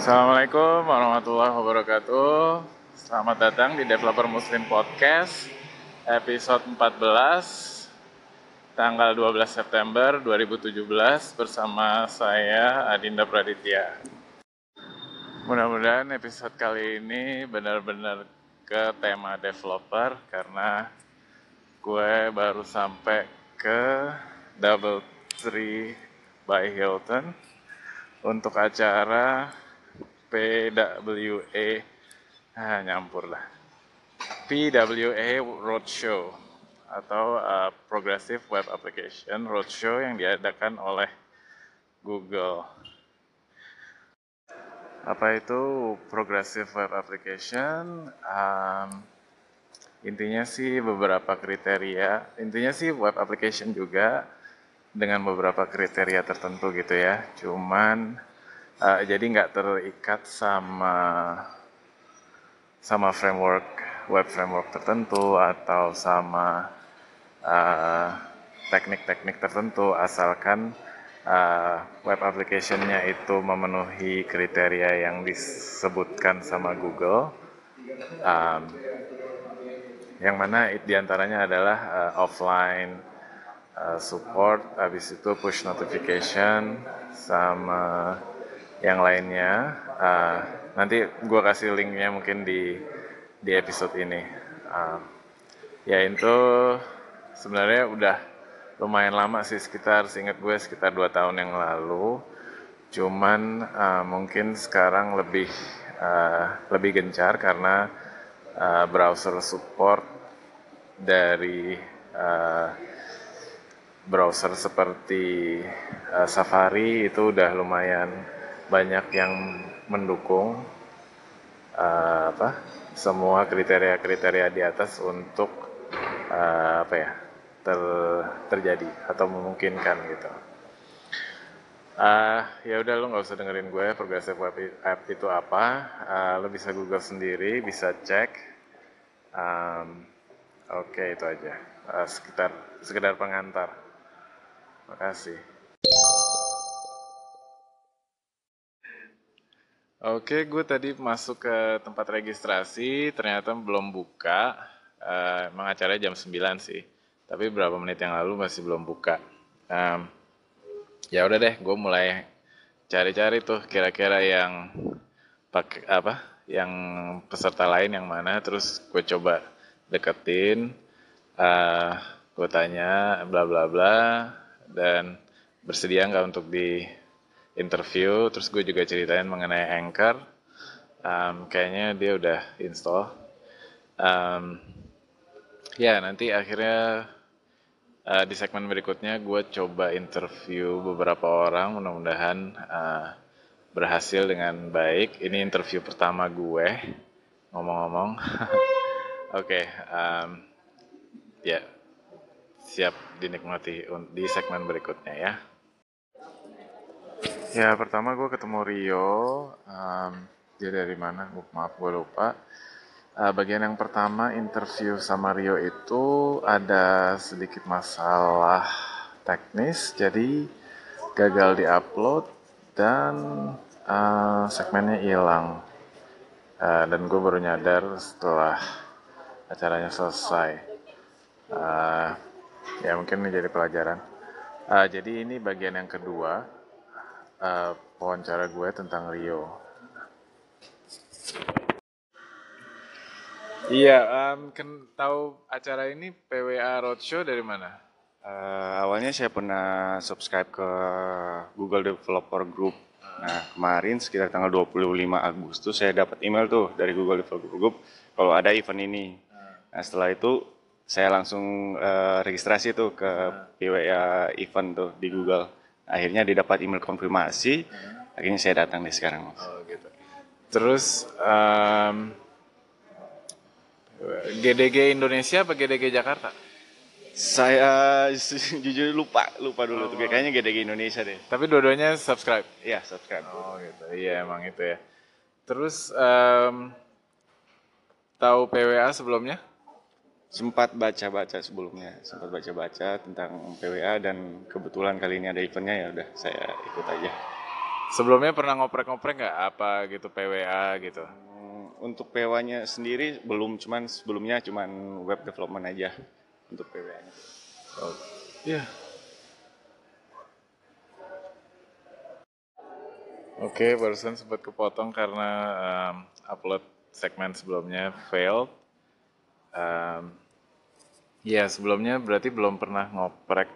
Assalamualaikum warahmatullahi wabarakatuh. Selamat datang di Developer Muslim Podcast episode 14 tanggal 12 September 2017 bersama saya Adinda Praditya. Mudah-mudahan episode kali ini benar-benar ke tema developer karena gue baru sampai ke Double Tree by Hilton untuk acara PWA ah, nyampur lah PWA Roadshow atau uh, Progressive Web Application Roadshow yang diadakan oleh Google. Apa itu Progressive Web Application? Um, intinya sih beberapa kriteria. Intinya sih web application juga dengan beberapa kriteria tertentu gitu ya. Cuman uh, jadi nggak terikat sama sama framework web framework tertentu atau sama teknik-teknik uh, tertentu asalkan uh, web application-nya itu memenuhi kriteria yang disebutkan sama Google. Um, yang mana di antaranya adalah uh, offline uh, support, habis itu push notification, sama yang lainnya. Uh, nanti gue kasih linknya mungkin di di episode ini. Uh, ya itu sebenarnya udah lumayan lama sih sekitar seingat gue sekitar dua tahun yang lalu. Cuman uh, mungkin sekarang lebih uh, lebih gencar karena uh, browser support dari uh, browser seperti uh, Safari itu udah lumayan banyak yang mendukung uh, apa semua kriteria-kriteria di atas untuk uh, apa ya ter, terjadi atau memungkinkan gitu. Uh, ya udah lo nggak usah dengerin gue progressive web app itu apa. Uh, lo bisa google sendiri bisa cek. Um, oke okay, itu aja. Uh, sekitar sekedar pengantar. Makasih Oke, gue tadi masuk ke tempat registrasi, ternyata belum buka. Uh, emang acaranya jam 9 sih, tapi berapa menit yang lalu masih belum buka. Um, ya udah deh, gue mulai cari-cari tuh kira-kira yang pakai apa, yang peserta lain yang mana, terus gue coba deketin, uh, gue tanya bla bla bla, dan bersedia nggak untuk di interview terus gue juga ceritain mengenai Anchor. Um, kayaknya dia udah install. Um, ya nanti akhirnya uh, di segmen berikutnya gue coba interview beberapa orang. Mudah-mudahan uh, berhasil dengan baik. Ini interview pertama gue. Ngomong-ngomong. Oke okay, um, ya. Siap dinikmati di segmen berikutnya ya Ya pertama gue ketemu Rio, um, dia dari mana? Maaf gue lupa. Uh, bagian yang pertama interview sama Rio itu ada sedikit masalah teknis, jadi gagal diupload dan uh, segmennya hilang. Uh, dan gue baru nyadar setelah acaranya selesai. Uh, ya mungkin ini jadi pelajaran. Uh, jadi ini bagian yang kedua uh, wawancara gue tentang Rio. Iya, um, kan tahu acara ini PWA Roadshow dari mana? Uh, awalnya saya pernah subscribe ke Google Developer Group. Nah, kemarin sekitar tanggal 25 Agustus saya dapat email tuh dari Google Developer Group kalau ada event ini. Nah, setelah itu saya langsung uh, registrasi tuh ke PWA event tuh di Google akhirnya didapat email konfirmasi hmm. akhirnya saya datang di sekarang mas. Oh, gitu. terus um, GDG Indonesia apa GDG Jakarta saya jujur lupa lupa dulu oh. tuh kayaknya GDG Indonesia deh tapi dua-duanya subscribe iya subscribe oh gitu iya emang itu ya terus um, tahu PWA sebelumnya sempat baca-baca sebelumnya, sempat baca-baca tentang PWA dan kebetulan kali ini ada eventnya ya udah saya ikut aja. Sebelumnya pernah ngoprek-ngoprek nggak apa gitu PWA gitu? Hmm, Untuk PWA-nya sendiri belum, cuman sebelumnya cuman web development aja untuk PWA-nya. Oh. Iya. Oke, barusan sempat kepotong karena um, upload segmen sebelumnya failed. Um, ya, sebelumnya berarti belum pernah ngoprek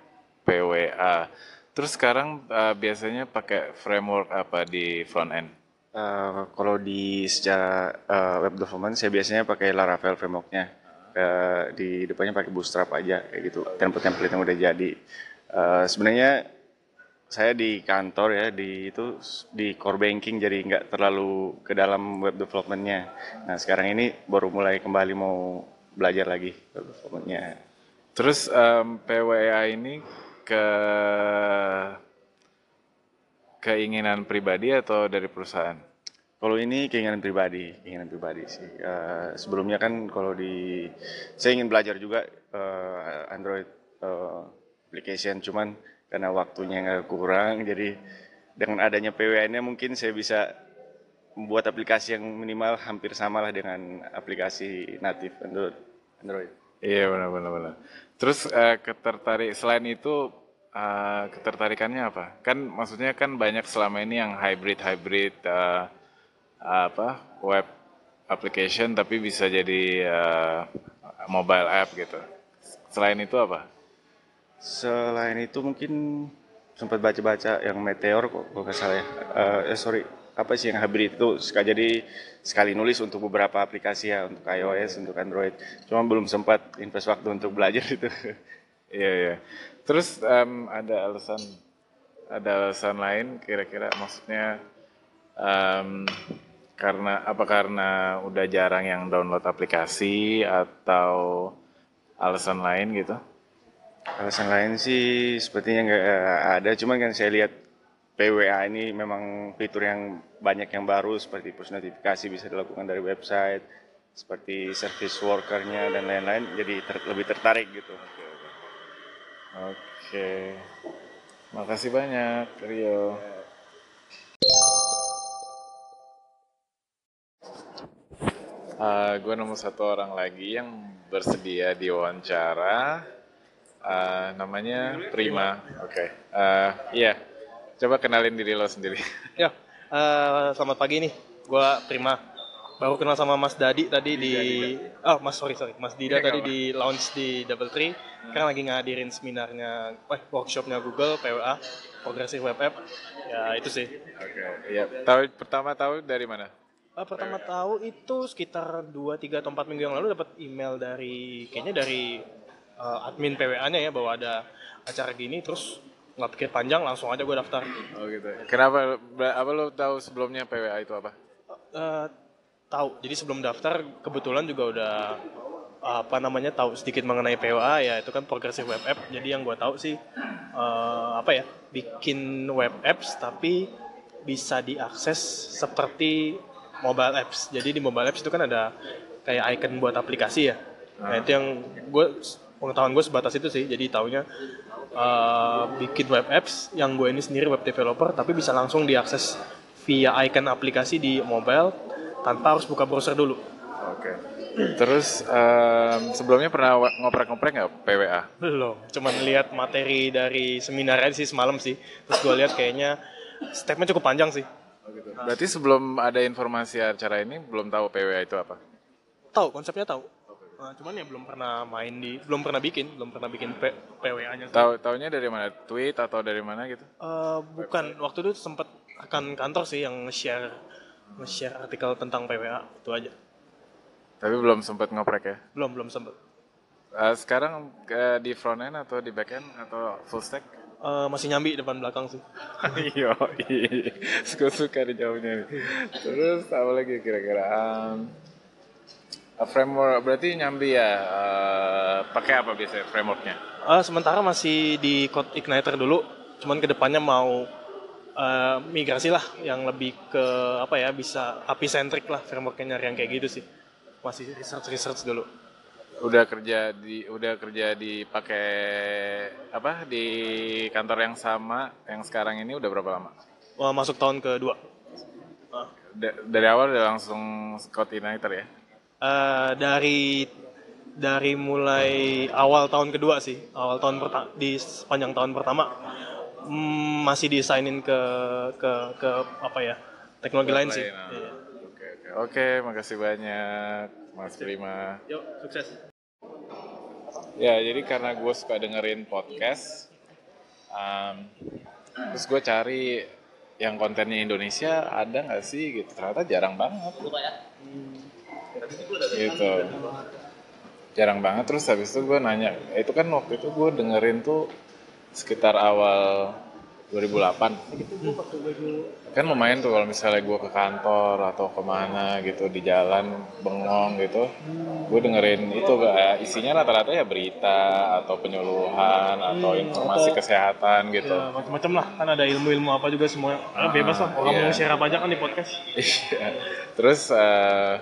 PWA. Terus sekarang uh, biasanya pakai framework apa di front end? Uh, kalau di secara uh, web development saya biasanya pakai Laravel framework-nya. Uh, di depannya pakai Bootstrap aja kayak gitu. Template-template yang udah jadi. Uh, sebenarnya saya di kantor ya di itu di core banking jadi nggak terlalu ke dalam web developmentnya. Nah sekarang ini baru mulai kembali mau belajar lagi developmentnya. Terus um, PWA ini ke keinginan pribadi atau dari perusahaan? Kalau ini keinginan pribadi, keinginan pribadi sih. Uh, sebelumnya kan kalau di saya ingin belajar juga uh, Android uh, application, cuman karena waktunya nggak kurang, jadi dengan adanya PWN-nya mungkin saya bisa membuat aplikasi yang minimal hampir sama lah dengan aplikasi natif Android. Android. Iya benar-benar. benar. Terus uh, ketertarik selain itu uh, ketertarikannya apa? Kan maksudnya kan banyak selama ini yang hybrid hybrid uh, apa web application tapi bisa jadi uh, mobile app gitu. Selain itu apa? Selain itu mungkin sempat baca-baca yang Meteor kok kalau nggak salah ya. Uh, eh sorry, apa sih yang hybrid itu suka jadi sekali nulis untuk beberapa aplikasi ya untuk iOS, untuk Android. Cuma belum sempat invest waktu untuk belajar itu. Iya iya. Terus um, ada alasan ada alasan lain kira-kira maksudnya um, karena apa karena udah jarang yang download aplikasi atau alasan lain gitu? Alasan lain sih sepertinya nggak ada, cuman kan saya lihat PWA ini memang fitur yang banyak yang baru seperti push notifikasi bisa dilakukan dari website, seperti service workernya dan lain-lain, jadi ter lebih tertarik gitu. Oke, makasih banyak Rio. Uh, gue nemu satu orang lagi yang bersedia diwawancara. Uh, namanya Prima. Oke. Okay. Uh, iya. Coba kenalin diri lo sendiri. Ya. Uh, selamat pagi nih. Gue Prima. Baru kenal sama Mas Dadi tadi di Oh, Mas sorry sorry. Mas Dida tadi di launch di Double Tree. Sekarang lagi ngadirin seminarnya, eh, workshopnya Google PWA, Progressive Web App. Ya itu sih. Oke. Okay. Ya. Tahu pertama tahu dari mana? Uh, pertama tahu itu sekitar 2, 3 atau 4 minggu yang lalu dapat email dari kayaknya dari uh, admin PWA-nya ya bahwa ada acara gini terus nggak pikir panjang langsung aja gue daftar. Oh gitu. Kenapa? Apa lo tahu sebelumnya PWA itu apa? Uh, tahu. Jadi sebelum daftar kebetulan juga udah apa namanya tahu sedikit mengenai PWA ya itu kan progressive web app. Jadi yang gue tahu sih uh, apa ya bikin web apps tapi bisa diakses seperti mobile apps. Jadi di mobile apps itu kan ada kayak icon buat aplikasi ya. Nah itu yang gue pengetahuan gue sebatas itu sih. Jadi taunya uh, bikin web apps yang gue ini sendiri web developer tapi bisa langsung diakses via icon aplikasi di mobile tanpa harus buka browser dulu. Oke. Terus um, sebelumnya pernah ngoprek-ngoprek nggak PWA? Belum. Cuman lihat materi dari seminar aja sih semalam sih. Terus gue lihat kayaknya stepnya cukup panjang sih. Oh gitu. Berarti sebelum ada informasi acara ini belum tahu PWA itu apa? Tahu konsepnya tahu. Nah, cuman ya belum pernah main di, belum pernah bikin, belum pernah bikin P, PWA-nya. Tahu taunya dari mana? Tweet atau dari mana gitu? Uh, bukan, waktu itu sempat akan kantor sih yang share nge-share artikel tentang PWA itu aja. Tapi belum sempat ngoprek ya? Belum, belum sempat. Uh, sekarang uh, di front end atau di back end atau full stack? Uh, masih nyambi depan belakang sih. Iya, suka suka dijawabnya nih. Terus apa lagi kira-kira? Um, framework berarti nyambi ya. Uh, pakai apa biasanya frameworknya? Uh, sementara masih di Code Igniter dulu. Cuman ke depannya mau uh, migrasi lah yang lebih ke apa ya bisa API centric lah frameworknya nyari yang kayak gitu sih. Masih research research dulu udah kerja di udah kerja di pakai apa di kantor yang sama yang sekarang ini udah berapa lama? Wah, masuk tahun kedua. Da- dari awal udah langsung Scott United ya? Eh, dari dari mulai awal tahun kedua sih, awal tahun pertama di sepanjang tahun pertama mm, masih disainin ke ke ke apa ya teknologi lain sih. Lain, ah. Iya. Oke, oke. Oke, makasih banyak Mas Prima. Yuk sukses. Ya, jadi karena gue suka dengerin podcast, um, terus gue cari yang kontennya Indonesia ada nggak sih gitu. Ternyata jarang banget. Gitu. Jarang banget. Terus habis itu gue nanya, itu kan waktu itu gue dengerin tuh sekitar awal 2008 kan lumayan tuh kalau misalnya gue ke kantor atau ke mana gitu di jalan bengong gitu gue dengerin itu eh, isinya rata-rata ya berita atau penyuluhan atau informasi atau- kesehatan gitu Ya, macam-macam lah. Kan ada ilmu-ilmu apa juga semua. Ah, bebas lah. Orang iya. mau share apa aja kan di podcast. Iya. terus eh,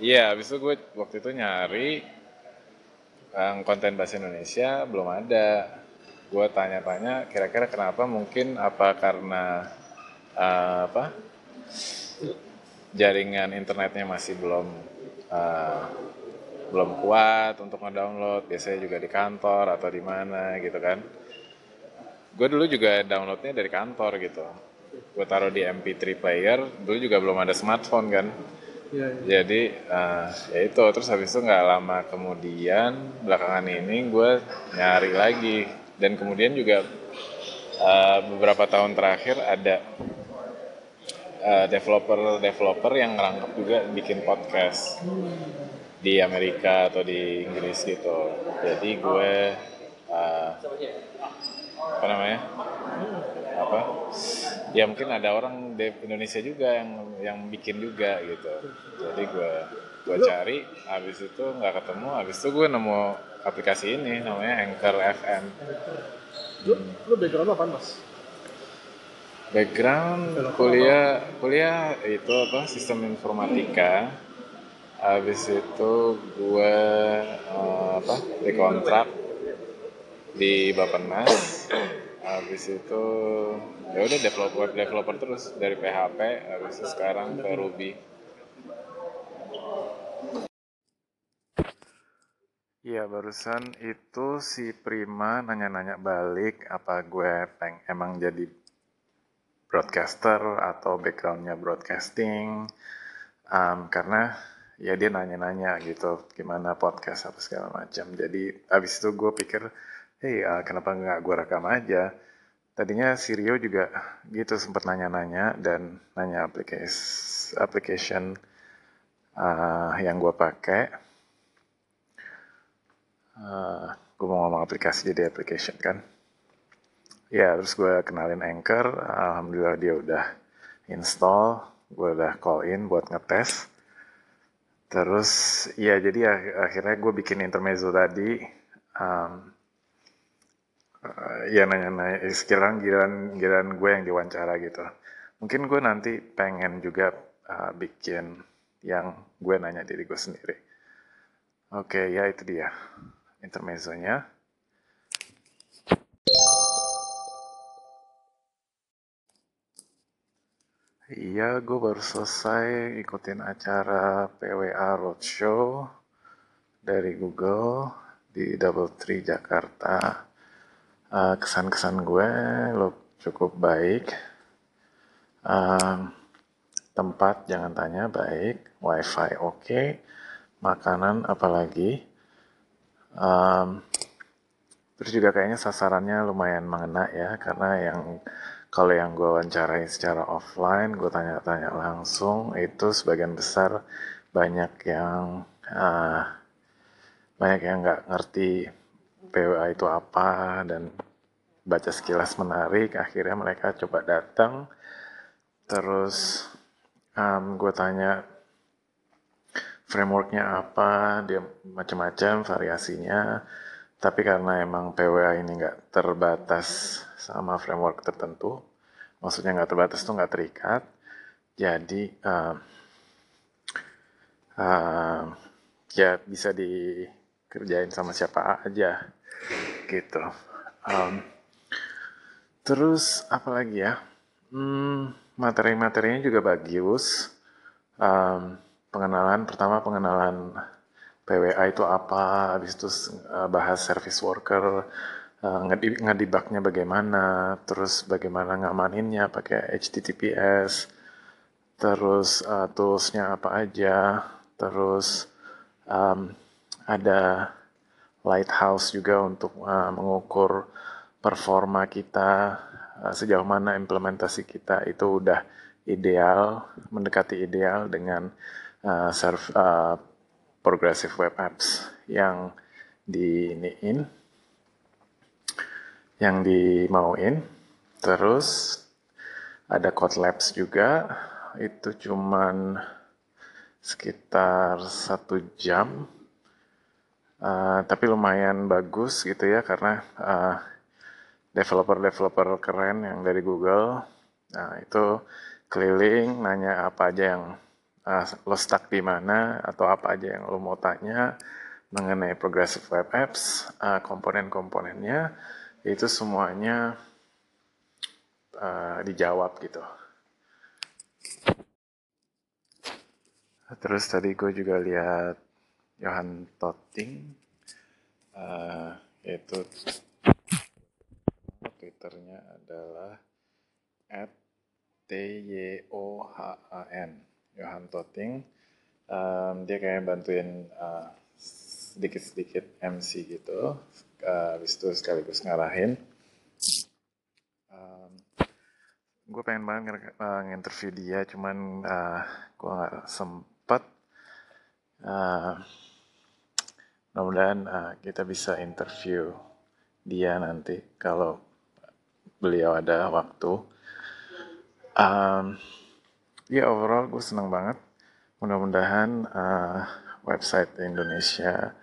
iya habis itu gue waktu itu nyari yang konten bahasa Indonesia belum ada. Gue tanya-tanya kira-kira kenapa mungkin apa karena eh, apa jaringan internetnya masih belum eh, belum kuat untuk ngedownload. Biasanya juga di kantor atau di mana gitu kan. Gue dulu juga downloadnya dari kantor gitu. Gue taruh di MP3 player dulu juga belum ada smartphone kan jadi eh, ya itu. Terus habis itu nggak lama kemudian belakangan ini gue nyari lagi. Dan kemudian juga eh, beberapa tahun terakhir ada developer developer yang ngerangkap juga bikin podcast di Amerika atau di Inggris gitu. Jadi gue eh, apa namanya? Apa ya mungkin ada orang di Indonesia juga yang yang bikin juga gitu. Jadi gue gue cari habis itu nggak ketemu habis itu gue nemu aplikasi ini namanya Anchor FM Lu, lu background apa mas? background kuliah kuliah itu apa sistem informatika. Habis itu gue eh, apa dikontrak di Bapenas habis itu ya udah developer web developer terus dari PHP habis itu sekarang ke Ruby. Iya barusan itu si Prima nanya-nanya balik apa gue peng emang jadi broadcaster atau backgroundnya broadcasting? Um, karena ya dia nanya-nanya gitu gimana podcast apa segala macam. Jadi abis itu gue pikir hey uh, kenapa nggak gue rekam aja? Tadinya si Rio juga gitu sempat nanya-nanya dan nanya aplikasi application uh, yang gue pakai uh, gue mau ngomong aplikasi jadi application kan? Ya terus gue kenalin Anchor alhamdulillah dia udah install gue udah call in buat ngetes. Terus ya jadi ak- akhirnya gue bikin intermezzo tadi um, eh, ya nanya-nanya. Eh, sekarang giliran giliran gue yang diwawancara gitu. Mungkin gue nanti pengen juga uh, bikin yang gue nanya diri gue sendiri. Oke ya itu dia intermezzonya. Iya, gue baru selesai ikutin acara PWA Roadshow dari Google di Double Tree Jakarta. Eh, kesan-kesan gue lo cukup baik. Em, tempat jangan tanya baik, wifi oke, makanan apalagi. Em, terus juga kayaknya sasarannya lumayan mengena ya, karena yang kalau yang gue wawancarai secara offline, gue tanya-tanya langsung, itu sebagian besar banyak yang eh, banyak yang nggak ngerti PWA itu apa dan baca sekilas menarik. Akhirnya mereka coba datang, terus gue tanya frameworknya apa, dia macam-macam variasinya. Tapi karena emang PWA ini nggak terbatas sama framework tertentu, maksudnya nggak terbatas tuh nggak terikat, jadi um, um, ya bisa dikerjain sama siapa aja gitu. Um, terus apa lagi ya? Hmm, materi-materinya juga bagus. Um, pengenalan pertama pengenalan PWA itu apa, habis itu uh, bahas service worker, uh, ngedibaknya bagaimana, terus bagaimana ngamaninnya pakai HTTPS, terus uh, toolsnya apa aja, terus um, ada lighthouse juga untuk uh, mengukur performa kita uh, sejauh mana implementasi kita itu udah ideal, mendekati ideal dengan uh, serve, uh, progressive web apps yang diiniin yang dimauin. Terus ada code labs juga itu cuman sekitar satu jam uh, tapi lumayan bagus gitu ya karena uh, developer-developer keren yang dari Google nah itu keliling nanya apa aja yang uh, lo stuck di mana atau apa aja yang lo mau tanya mengenai progressive web apps, uh, komponen-komponennya itu semuanya uh, dijawab gitu. Terus tadi gue juga lihat Johan Totting, uh, itu twitternya adalah at t y o h a n Johan Toting. Um, dia kayak bantuin uh, sedikit-sedikit MC gitu uh, habis itu sekaligus ngarahin. Um, gue pengen banget uh, nginterview dia cuman uh, gue nggak sempet. Uh, mudah-mudahan uh, kita bisa interview dia nanti kalau beliau ada waktu. Um, ya overall gue senang banget. Mudah-mudahan uh, website Indonesia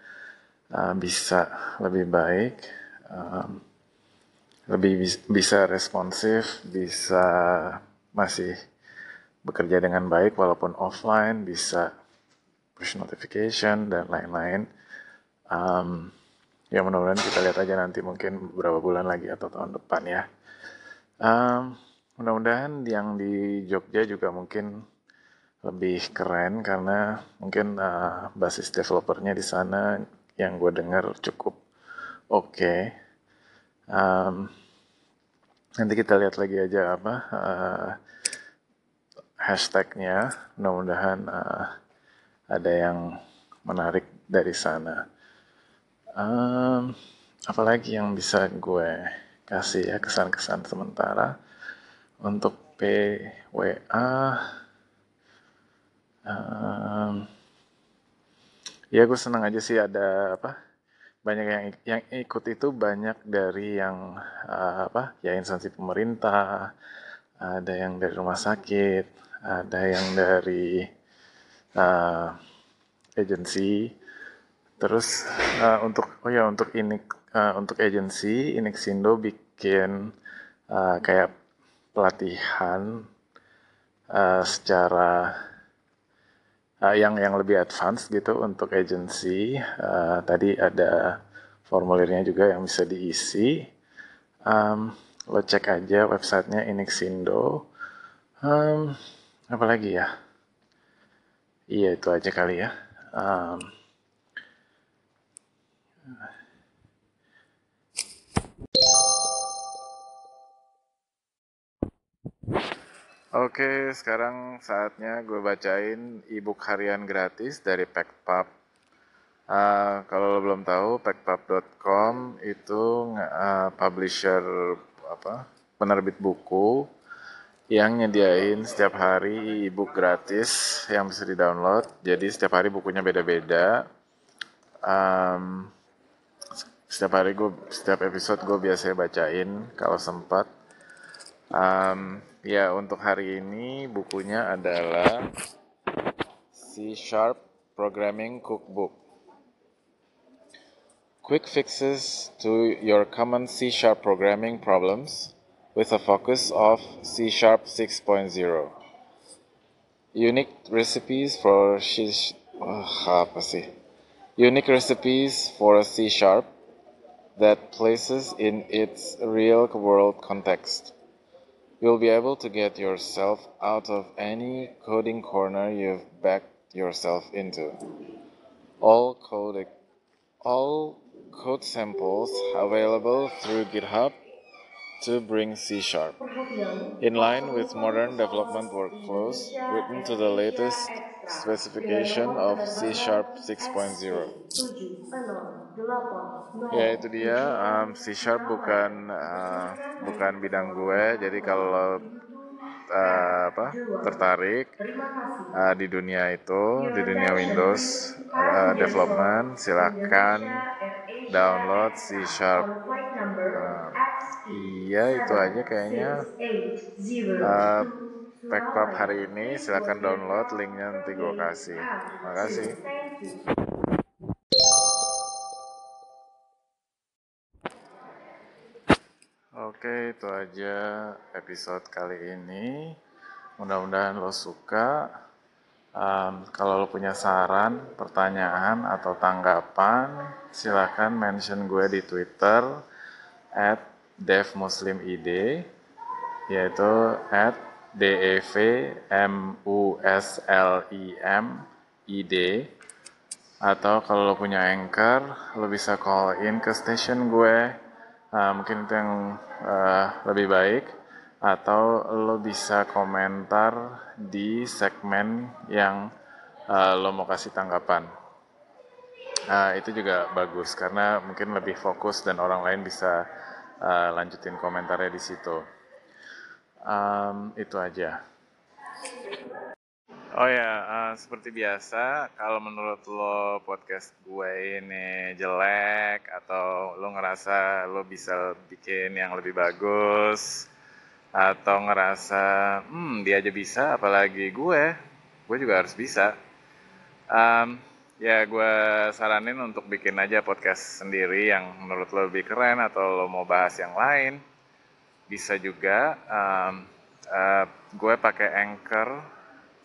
uh, bisa lebih baik um, lebih bis bisa responsif bisa masih bekerja dengan baik walaupun offline bisa push notification dan lain-lain um, ya mudah-mudahan kita lihat aja nanti mungkin beberapa bulan lagi atau tahun depan ya um, Mudah-mudahan yang di Jogja juga mungkin lebih keren karena mungkin uh, basis developernya di sana yang gue dengar cukup oke. Okay. Um, nanti kita lihat lagi aja apa uh, hashtagnya. Mudah-mudahan uh, ada yang menarik dari sana. Um, apalagi yang bisa gue kasih ya kesan-kesan sementara untuk PWA um, ya gue senang aja sih ada apa banyak yang yang ikut itu banyak dari yang uh, apa ya instansi pemerintah ada yang dari rumah sakit ada yang dari uh, agensi terus uh, untuk oh ya untuk ini uh, untuk agensi Inixindo bikin uh, kayak pelatihan uh, secara uh, yang yang lebih advance gitu untuk agency. Uh, tadi ada formulirnya juga yang bisa diisi. Um, lo cek aja websitenya Inixindo. Um, apa lagi ya? Iya itu aja kali ya. Um, Oke, sekarang saatnya gue bacain ebook harian gratis dari Packpub. Uh, kalau lo belum tahu, packpub.com itu uh, publisher apa penerbit buku yang nyediain setiap hari ebook gratis yang bisa di-download. Jadi setiap hari bukunya beda-beda. Um, setiap hari gue, setiap episode gue biasanya bacain kalau sempat. Um, Ya, untuk hari ini bukunya adalah C Sharp Programming Cookbook. Quick fixes to your common C Sharp programming problems with a focus of C Sharp 6.0. Unique recipes for C oh, apa sih? Unique recipes for a C Sharp that places in its real world context. You'll be able to get yourself out of any coding corner you've backed yourself into. All code all code samples available through GitHub to bring C Sharp. In line with modern development workflows, written to the latest specification of C Sharp 6.0. Ya itu dia, um, C Sharp bukan uh, bukan bidang gue, jadi kalau uh, apa tertarik uh, di dunia itu, di dunia Windows uh, development, silakan download C Sharp. Iya itu aja kayaknya. Uh, Packpub hari ini silakan download linknya nanti gue kasih. Makasih. Oke, itu aja episode kali ini. Mudah-mudahan lo suka. Um, kalau lo punya saran, pertanyaan, atau tanggapan, silahkan mention gue di Twitter at devmuslimid, yaitu at d e v m u s l i m i d atau kalau lo punya anchor lo bisa call in ke station gue uh, mungkin itu yang uh, lebih baik atau lo bisa komentar di segmen yang uh, lo mau kasih tanggapan. Uh, itu juga bagus karena mungkin lebih fokus dan orang lain bisa uh, lanjutin komentarnya di situ um, itu aja Oh ya, uh, seperti biasa, kalau menurut lo podcast gue ini jelek atau lo ngerasa lo bisa bikin yang lebih bagus atau ngerasa hmm dia aja bisa, apalagi gue, gue juga harus bisa. Um, ya gue saranin untuk bikin aja podcast sendiri yang menurut lo lebih keren atau lo mau bahas yang lain. Bisa juga um, uh, gue pakai Anchor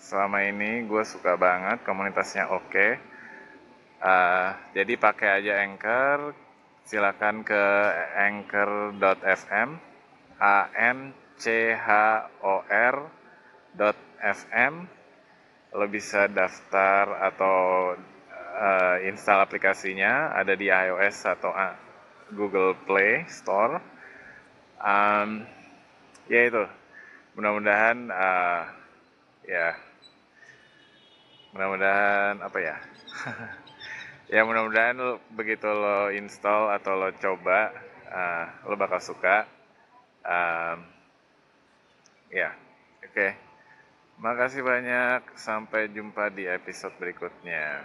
selama ini gue suka banget komunitasnya oke okay. uh, jadi pakai aja Anchor silakan ke anchor.fm a n c h o r .fm lo bisa daftar atau uh, install aplikasinya ada di iOS atau uh, Google Play Store. Um, ya itu. Mudah-mudahan uh, ya. Mudah-mudahan apa ya? Ya mudah-mudahan begitu lo install atau lo coba uh, lo bakal suka. Um, ya. Oke. Okay. makasih banyak. Sampai jumpa di episode berikutnya